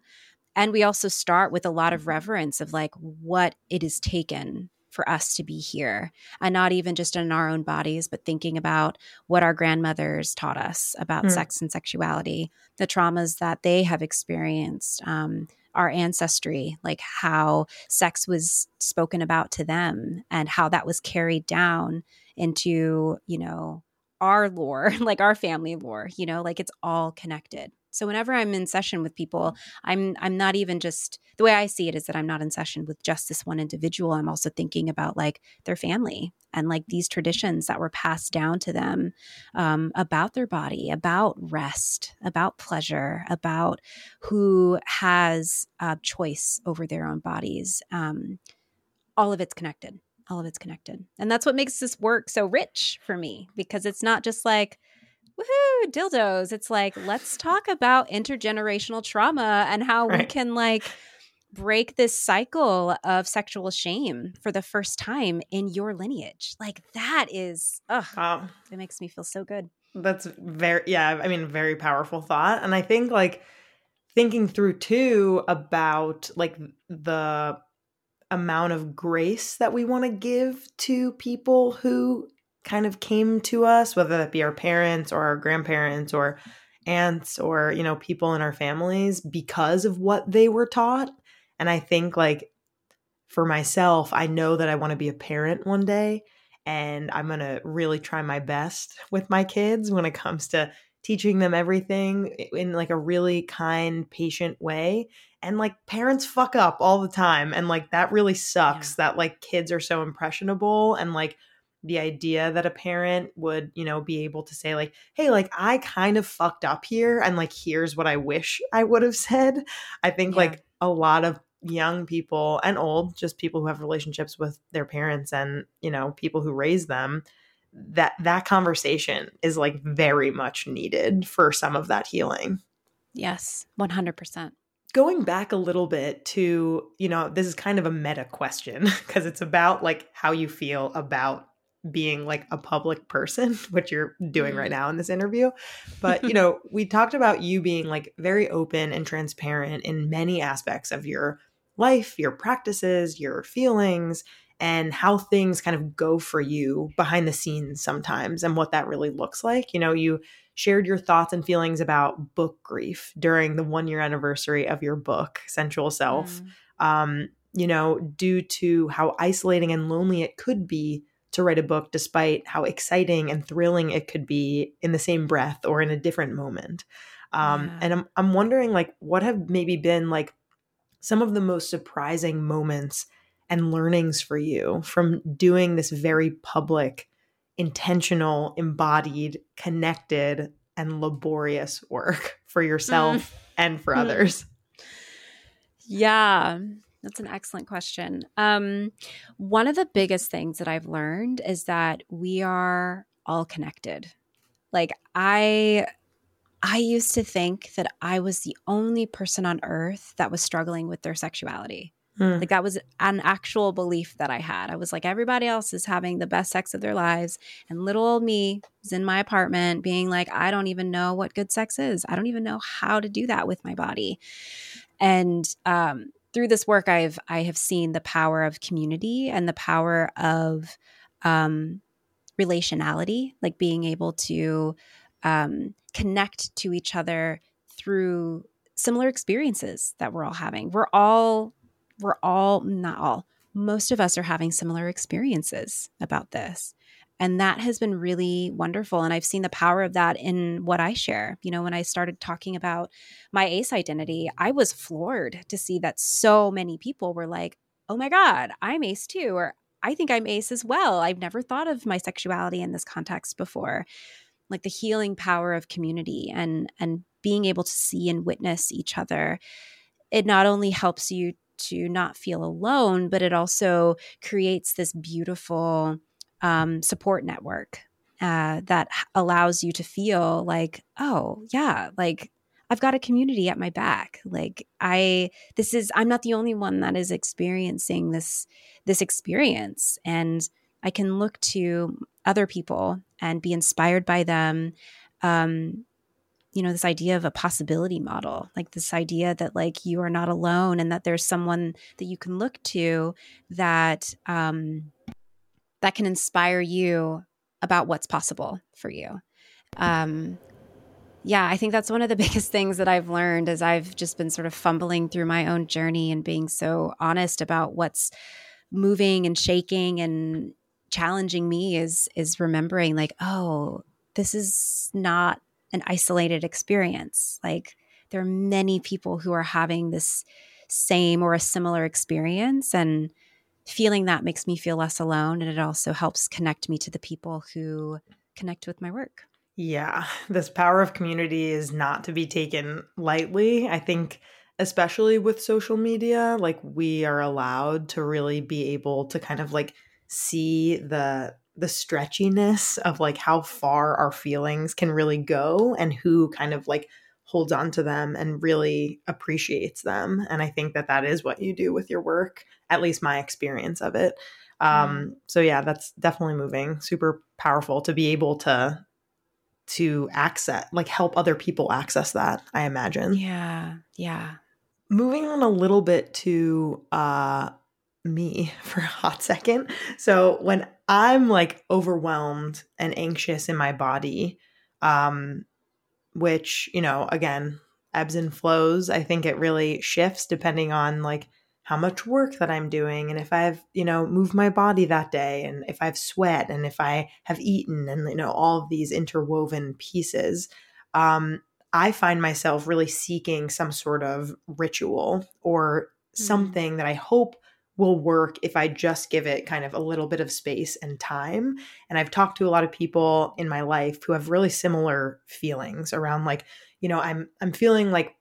and we also start with a lot of reverence of like what it is taken for us to be here and not even just in our own bodies but thinking about what our grandmothers taught us about mm. sex and sexuality the traumas that they have experienced um, our ancestry like how sex was spoken about to them and how that was carried down into you know our lore <laughs> like our family lore you know like it's all connected so whenever I'm in session with people, I'm I'm not even just the way I see it is that I'm not in session with just this one individual. I'm also thinking about like their family and like these traditions that were passed down to them um, about their body, about rest, about pleasure, about who has a choice over their own bodies. Um, all of it's connected. All of it's connected, and that's what makes this work so rich for me because it's not just like woohoo, dildos. It's like, let's talk about intergenerational trauma and how right. we can like break this cycle of sexual shame for the first time in your lineage. Like that is, ugh, wow. it makes me feel so good.
That's very, yeah, I mean, very powerful thought. And I think like thinking through too about like the amount of grace that we want to give to people who kind of came to us, whether that be our parents or our grandparents or aunts or, you know, people in our families because of what they were taught And I think like for myself, I know that I want to be a parent one day and I'm going to really try my best <laughs> with my kids when it comes to teaching them everything in like a really kind, patient way. And like parents fuck up all the time. And like that really sucks yeah. that like kids are so impressionable and like the idea that a parent would, you know, be able to say, like, hey, like, I kind of fucked up here and like, here's what I wish I would have <laughs> said. I think yeah. like a lot of young people and old, just people who have relationships with their parents and, you know, people who raise them, that that conversation is like very much needed for some of that healing.
Yes, 100%
going back a little bit to you know this is kind of a meta question <laughs> because it's about like how you feel about being like a public person, <laughs> which you're doing right mm-hmm. now in this interview. But, you <laughs> know, we talked about you being like very open and transparent in many aspects of your life, your practices, your feelings, and how things kind of go for you behind the scenes sometimes and what that really looks like. You know, you shared your thoughts and feelings about book grief during the one year anniversary of your book, Sensual Self. Mm. Um, you know, due to how isolating and lonely it could be to write a book despite how exciting and thrilling it could be in the same breath or in a different moment um, yeah. and I'm, I'm wondering like what have maybe been like some of the most surprising moments and learnings for you from doing this very public intentional embodied connected and laborious work <laughs> for yourself mm. and for mm. others
yeah that's an excellent question. Um, one of the biggest things that I've learned is that we are all connected. Like I I used to think that I was the only person on earth that was struggling with their sexuality. Hmm. Like that was an actual belief that I had. I was like, everybody else is having the best sex of their lives. And little old me was in my apartment being like, I don't even know what good sex is. I don't even know how to do that with my body. And um, through this work i've i have seen the power of community and the power of um, relationality like being able to um, connect to each other through similar experiences that we're all having. We're all we're all not all most of us are having similar experiences about this and that has been really wonderful. And I've seen the power of that in what I share. You know, when I started talking about my ACE identity, I was floored to see that so many people were like, oh my God, I'm ACE too. Or I think I'm ACE as well. I've never thought of my sexuality in this context before. Like the healing power of community and and being able to see and witness each other. It not only helps you to not feel alone, but it also creates this beautiful um, support network uh, that allows you to feel like, oh, yeah, like I've got a community at my back. Like I, this is, I'm not the only one that is experiencing this, this experience. And I can look to other people and be inspired by them. Um, you know, this idea of a possibility model, like this idea that like you are not alone and that there's someone that you can look to that, um, that can inspire you about what's possible for you. Um, yeah, I think that's one of the <laughs> biggest things that I've learned as I've just been sort of fumbling through my own journey and being so honest about what's moving and shaking and challenging me is is remembering like, oh, this is not an isolated experience. Like there are many people who are having this same or a similar experience and feeling that makes me feel less alone and it also helps connect me to the people who connect with my work.
Yeah, this power of community is not to be taken lightly. I think especially with social media, like we are allowed to really be able to kind of like see the the stretchiness of like how far our feelings can really go and who kind of like holds on to them and really appreciates them. And I think that that is what you do with your work, at least my experience of it. Um, mm. So yeah, that's definitely moving. Super powerful to be able to to access, like help other people access that. I imagine.
Yeah, yeah.
Moving on a little bit to uh, me <laughs> for a hot second. So when I'm like overwhelmed and anxious in my body, um, which, you know, again, ebbs and flows. I think it really shifts depending on like how much work that I'm doing and if I've, you know, moved my body that day and if I've sweat and if I have eaten and, you know, all of these interwoven pieces. Um, I find myself really seeking some sort of ritual or mm-hmm. something that I hope will work if I just give it kind of a little bit of space and time. And I've talked to a lot of people in my life who have really similar feelings around like, you know, I'm I'm feeling like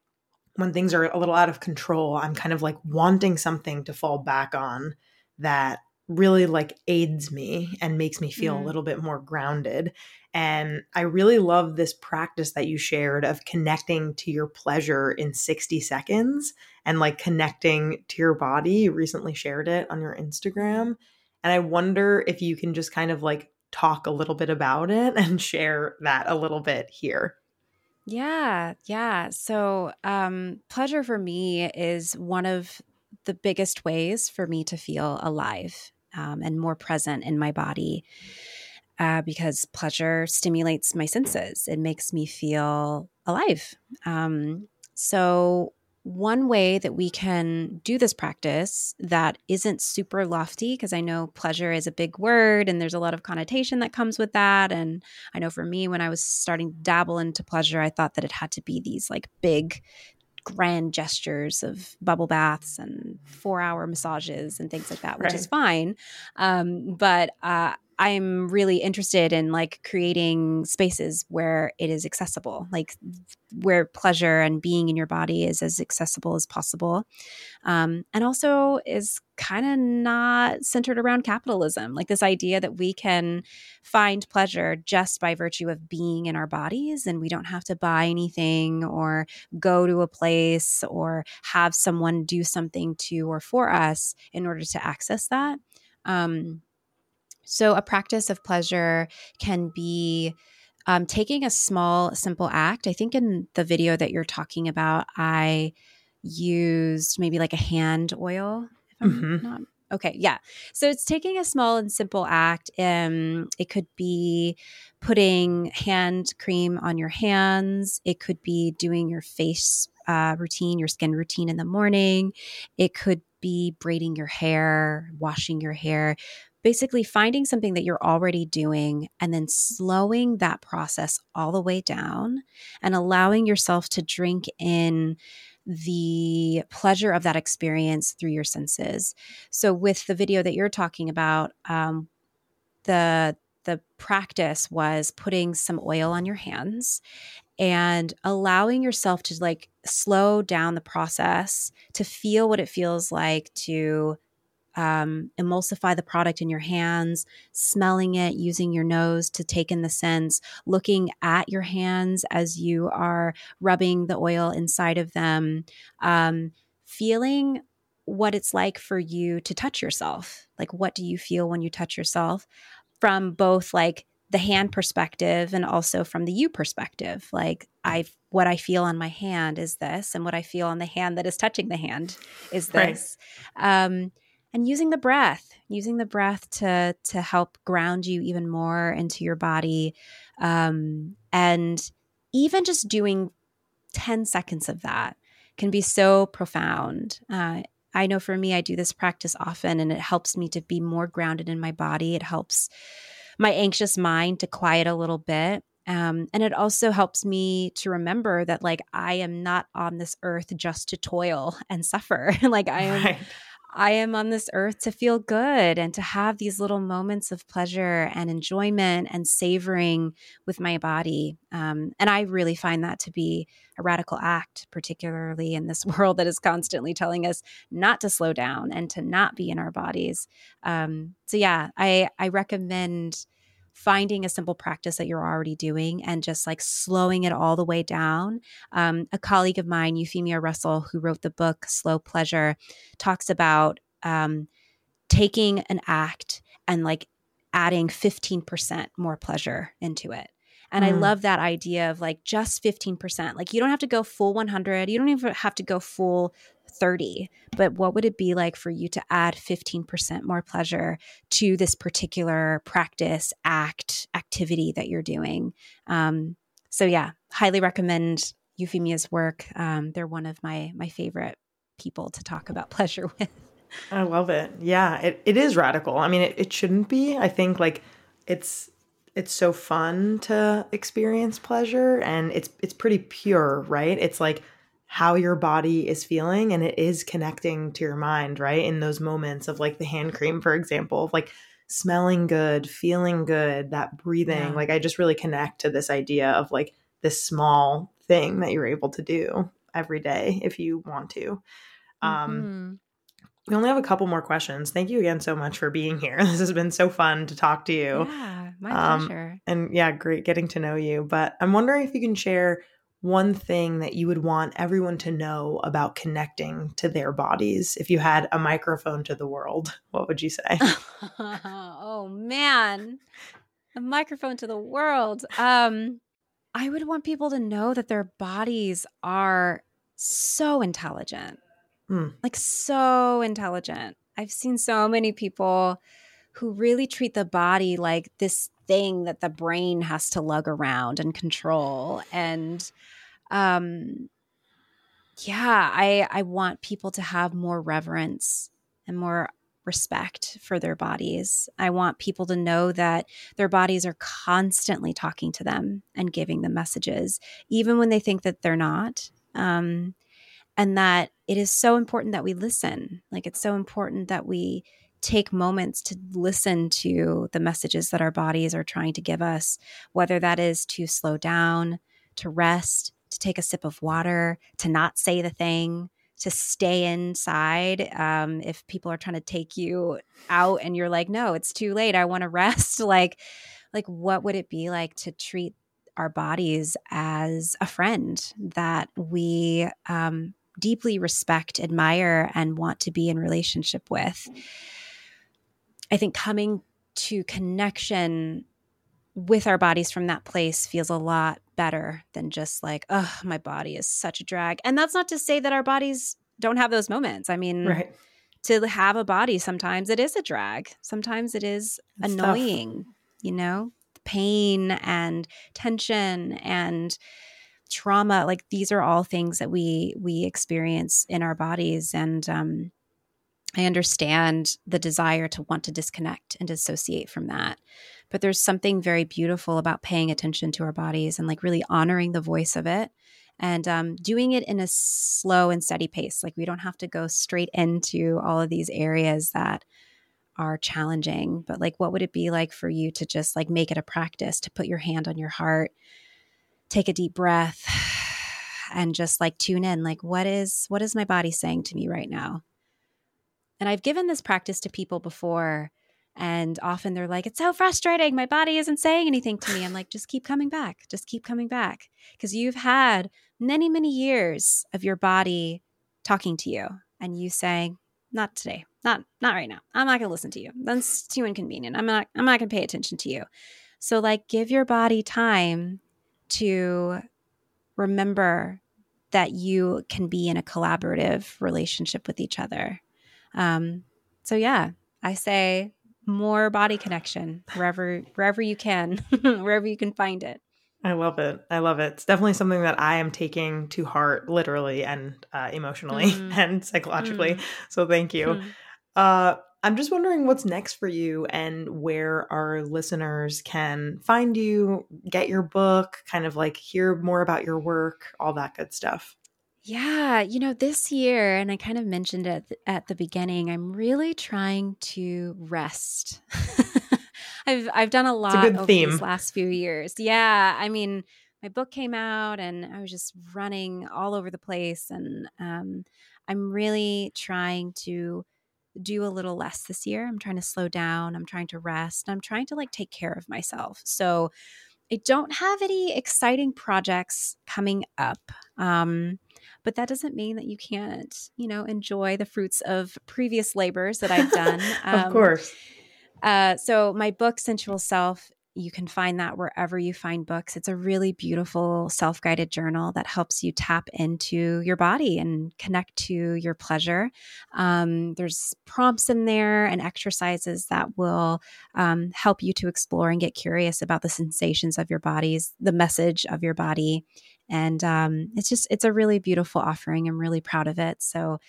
when things are a little out of control, I'm kind of like wanting something to fall back on that really like aids me and makes me feel mm. a little bit more grounded. And I really love this practice that you shared of connecting to your pleasure in 60 seconds and like connecting to your body. You recently shared it on your Instagram. And I wonder if you can just kind of like talk a little bit about it and share that a little bit here.
Yeah, yeah. So, um, pleasure for me is one of the biggest ways for me to feel alive um, and more present in my body uh, because pleasure stimulates my senses. It makes me feel alive. Um, so, one way that we can do this practice that isn't super lofty, because I know pleasure is a big word and there's a lot of connotation that comes with that. And I know for me, when I was starting to dabble into pleasure, I thought that it had to be these like big, grand gestures of bubble baths and four hour massages and things like that, which right. is fine. Um, but uh, I'm really interested in like creating spaces where it is accessible, like where pleasure and being in your body is as accessible as possible. Um, and also is kind of not centered around capitalism, like this idea that we can find pleasure just by virtue of being in our bodies and we don't have to buy anything or go to a place or have someone do something to or for us in order to access that. Um, so, a practice of pleasure can be um, taking a small, simple act. I think in the video that you're talking about, I used maybe like a hand oil. If I'm mm-hmm. not Okay, yeah. So it's taking a small and simple act. Um, it could be putting hand cream on your hands. It could be doing your face uh, routine, your skin routine in the morning. It could be braiding your hair, washing your hair basically finding something that you're already doing and then slowing that process all the way down and allowing yourself to drink in the pleasure of that experience through your senses. So, with the video that you're talking about, um, the the practice was putting some oil on your hands and allowing yourself to like slow down the process to feel what it feels like to um, emulsify the product in your hands, smelling it, using your nose to take in the scents, looking at your hands as you are rubbing the oil inside of them, um, feeling what it's like for you to touch yourself. Like, what do you feel when you touch yourself? From both like the hand perspective and also from the you perspective. Like, I what I feel on my hand is this, and what I feel on the hand that is touching the hand is this. Right. Um, and using the breath using the breath to to help ground you even more into your body um, and even just doing 10 seconds of that can be so profound. Uh, i know for me i do this practice often and it helps me to be more grounded in my body. It helps my anxious mind to quiet a little bit um, and it also helps me to remember that like i am not on this earth just to toil and suffer. <laughs> Like i am right. I am on this earth to feel good and to have these little moments of pleasure and enjoyment and savoring with my body. Um, and I really find that to be a radical act, particularly in this <laughs> world that is constantly telling us not to slow down and to not be in our bodies. Um, so, yeah, I, I recommend finding a simple practice that you're already doing and just like slowing it all the way down. Um, a colleague of mine, Euphemia Russell, who wrote the book Slow Pleasure, talks about um, taking an act and like adding 15% more pleasure into it. And mm. I love that idea of like just 15%. Like you don't have to go full 100. You don't even have to go full 30 but what would it be like for you to add 15% more pleasure to this particular practice act activity that you're doing um, so yeah highly recommend euphemia's work um, they're one of my my favorite people to talk about <laughs> pleasure with.
I love it. Yeah, it, it is radical. I mean, it, it shouldn't be. I think like it's it's so fun to experience pleasure and it's it's pretty pure, right? It's like how your body is feeling and it is connecting to your mind, right? In those moments of like the hand cream, for example, of like smelling good, feeling good, that breathing. Yeah. Like I just really connect to this idea of like this small thing that you're able to do every day if you want to. Um, mm-hmm. We only have a couple more questions. Thank you again so much for being here. <laughs> This has been so fun to talk to you.
Yeah, my um, pleasure.
And yeah, great getting to know you. But I'm wondering if you can share one thing that you would want everyone to know about connecting to their bodies if you had a microphone to the world what would you say <laughs>
oh man a microphone to the world um i would want people to know that their bodies are so intelligent mm. like so intelligent. I've seen so many people who really treat the body like this thing that the brain has to lug around and control. And um yeah i i want people to have more reverence and more respect for their bodies. I want people to know that their bodies are constantly talking to them and giving them messages even when they think that they're not. Um and that it is so important that we listen like it's so important that we take moments to listen to the messages that our bodies are trying to give us, whether that is to slow down, to rest, to take a sip of water, to not say the thing, to stay inside. Um, if people are trying to take you out and you're like, no, it's too late. I want to rest. <laughs> like, like what would it be like to treat our bodies as a friend that we um, deeply respect, admire, and want to be in relationship with? I think coming to connection with our bodies from that place feels a lot better than just like, oh, my body is such a drag. And that's not to say that our bodies don't have those moments. I mean, right. to have a body, sometimes it is a drag. Sometimes it is it's annoying, tough. you know, pain and tension and trauma. Like these are all things that we we experience in our bodies. And um I understand the desire to want to disconnect and dissociate from that. But there's something very beautiful about paying attention to our bodies and like really honoring the voice of it and um, doing it in a slow and steady pace. Like we don't have to go straight into all of these areas that are challenging. But like, what would it be like for you to just like make it a practice to put your hand on your heart, take a deep breath, and just like tune in? Like, what is what is my body saying to me right now? And I've given this practice to people before. And often they're like, it's so frustrating. My body isn't saying anything to me. I'm like, just keep coming back. Just keep coming back. Because you've had many, many years of your body talking to you and you saying, not today, not not right now. I'm not gonna listen to you. That's too inconvenient. I'm not I'm not gonna pay attention to you. So like give your body time to remember that you can be in a collaborative relationship with each other um, so yeah, I say more body connection wherever wherever you can, <laughs> wherever you can find it.
I love it. I love it. It's definitely something that I am taking to heart, literally and uh, emotionally mm. <laughs> and psychologically. Mm. So thank you. Mm. Uh, I'm just wondering what's next for you and where our listeners can find you, get your book, kind of like hear more about your work, all that good stuff.
Yeah, you know, this year, and I kind of mentioned it at the, beginning, I'm really trying to rest. <laughs> I've I've done a lot a over theme. these last few years. Yeah, I mean, my book came out, and I was just running all over the place, and um, I'm really trying to do a little less this year. I'm trying to slow down. I'm trying to rest. I'm trying to like take care of myself. So I don't have any exciting projects coming up. Um, but that doesn't mean that you can't, you know, enjoy the fruits of previous labors that I've done. <laughs>
Um, of course.
Uh, so my book, Sensual Self, You can find that wherever you find books. It's a really beautiful self guided journal that helps you tap into your body and connect to your pleasure. Um, there's prompts in there and exercises that will um, help you to explore and get curious about the sensations of your bodies, the message of your body. And um, it's just, it's a really beautiful offering. I'm really proud of it. So,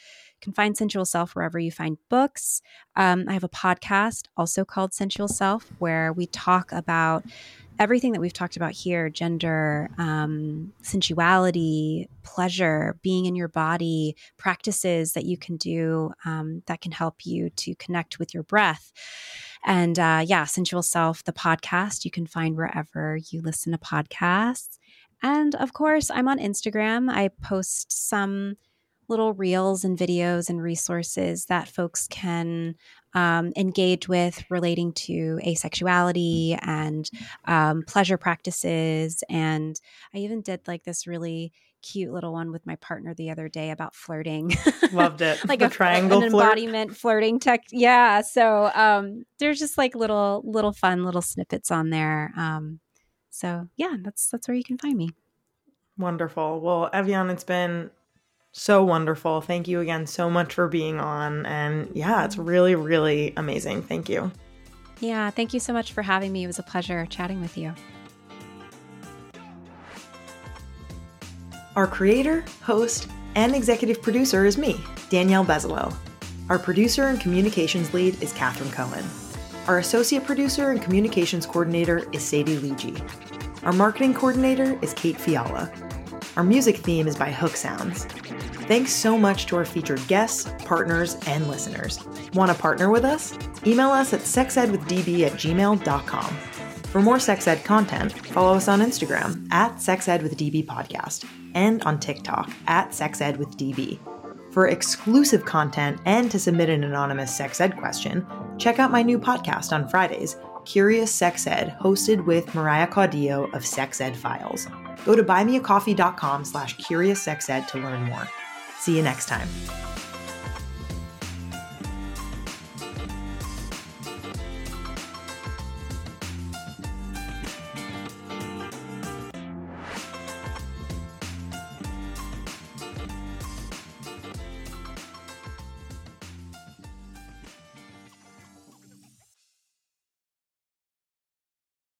can find Sensual Self wherever you find books. Um, I have a podcast also called Sensual Self where we talk about everything that we've talked about here gender, um, sensuality, pleasure, being in your body, practices that you can do um, that can help you to connect with your breath. And uh, yeah, Sensual Self, the podcast, you can find wherever you listen to podcasts. And of course, I'm on Instagram. I post some little reels and videos and resources that folks can um, engage with relating to asexuality and um, pleasure practices. And I even did like this really cute little one with my partner the other day about flirting. <laughs>
Loved it.
like
the
a
triangle
an
flirt.
embodiment flirting tech. Yeah. So um, there's just like little little fun little snippets on there. Um, so yeah, that's that's where you can find me.
Wonderful. Well, Ev'Yan, it's been so wonderful. Thank you again so much for being on. And yeah, it's really, really amazing. Thank you.
Yeah, thank you so much for having me. It was a pleasure chatting with you.
Our creator, host, and executive producer is me, Danielle Bezalel. Our producer and communications lead is Katherine Cohen. Our associate producer and communications coordinator is Sadie Leege. Our marketing coordinator is Kate Fiala. Our music theme is by Hook Sounds. Thanks so much to our featured guests, partners, and listeners. Want to partner with us? Email us at sexedwithdb at gmail.com. For more sex ed content, follow us on Instagram at sexedwithdb podcast and on TikTok at sexedwithdb. For exclusive content and to submit an anonymous sex ed question, check out my new podcast on Fridays, Curious Sex Ed, hosted with Mariah Caudillo of Sex Ed Files. Go to buymeacoffee.com slash curioussexed to learn more. See you next time.